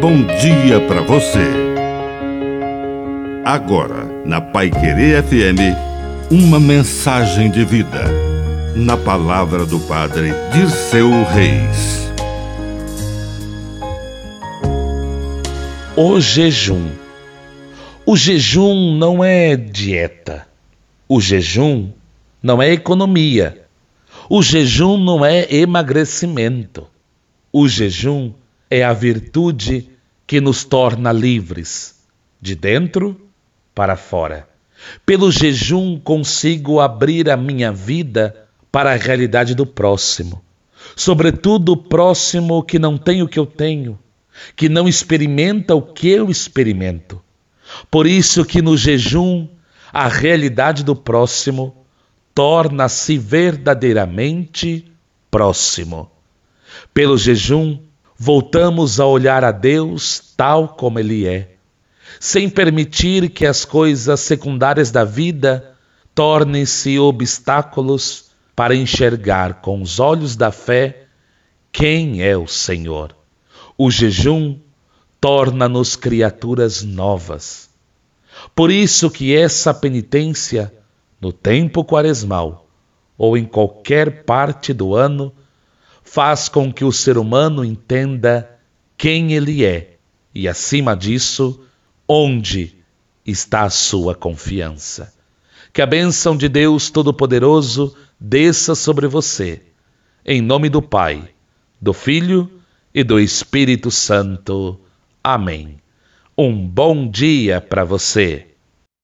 bom dia para você. Agora, na Pai Querer FM, uma mensagem de vida. Na palavra do Padre Dirceu Reis. O jejum. O jejum não é dieta. O jejum não é economia. O jejum não é emagrecimento. O jejum é a virtude que nos torna livres, de dentro para fora. Pelo jejum consigo abrir a minha vida para a realidade do próximo, sobretudo o próximo que não tem o que eu tenho, que não experimenta o que eu experimento. Por isso que no jejum a realidade do próximo torna-se verdadeiramente próximo. Pelo jejum voltamos a olhar a Deus tal como Ele é, sem permitir que as coisas secundárias da vida tornem-se obstáculos para enxergar com os olhos da fé quem é o Senhor. O jejum torna-nos criaturas novas. Por isso que essa penitência, no tempo quaresmal ou em qualquer parte do ano, faz com que o ser humano entenda quem ele é e, acima disso, onde está a sua confiança. Que a bênção de Deus Todo-Poderoso desça sobre você, em nome do Pai, do Filho e do Espírito Santo. Amém. Um bom dia para você.